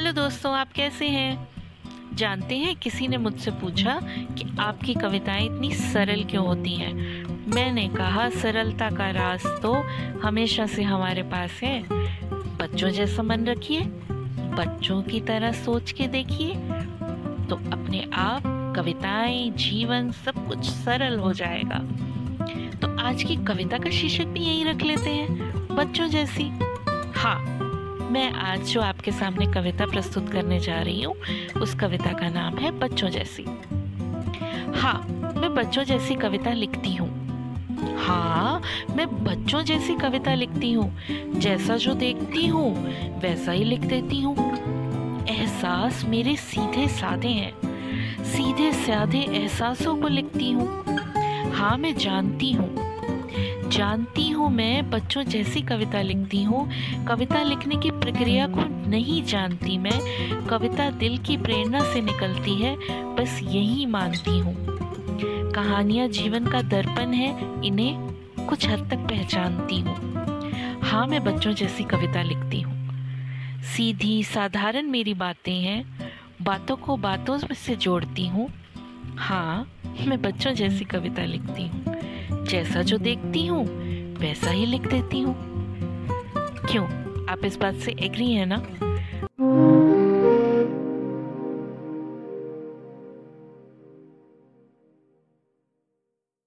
Hello दोस्तों, आप कैसे हैं? जानते हैं, किसी ने मुझसे पूछा कि आपकी कविताएँ इतनी सरल क्यों होती हैं? मैंने कहा, सरलता का राज तो हमेशा से हमारे पास है। बच्चों जैसा मन रखिए, बच्चों की तरह सोच के देखिए। तो अपने आप, कविताएँ, जीवन सब कुछ सरल हो जाएगा। तो आज की कविता का शीर्षक भी यही रख लेते हैं, बच्चों जैसी। हाँ मैं आज जो आपके सामने कविता प्रस्तुत करने जा रही हूँ, उस कविता का नाम है बच्चों जैसी। हाँ मैं बच्चों जैसी कविता लिखती हूँ। हाँ मैं बच्चों जैसी कविता लिखती हूँ। जैसा जो देखती हूँ, वैसा ही लिख देती हूँ। एहसास मेरे सीधे साधे हैं। सीधे साधे एहसासों को लिखती हूँ। हाँ मैं जानती हूँ। जानती हूँ मैं, बच्चों जैसी कविता लिखती हूँ। कविता लिखने की प्रक्रिया को नहीं जानती मैं। कविता दिल की प्रेरणा से निकलती है, बस यही मानती हूँ। कहानियाँ जीवन का दर्पण है, इन्हें कुछ हद तक पहचानती हूँ। हाँ मैं बच्चों जैसी कविता लिखती हूँ। सीधी, साधारण मेरी बातें हैं, बातों को बातों से जोड़ती हूँ। हाँ मैं बच्चों जैसी कविता लिखती हूँ। जैसा जो देखती हूँ, वैसा ही लिख देती हूँ। क्यों? आप इस बात से एग्री है ना?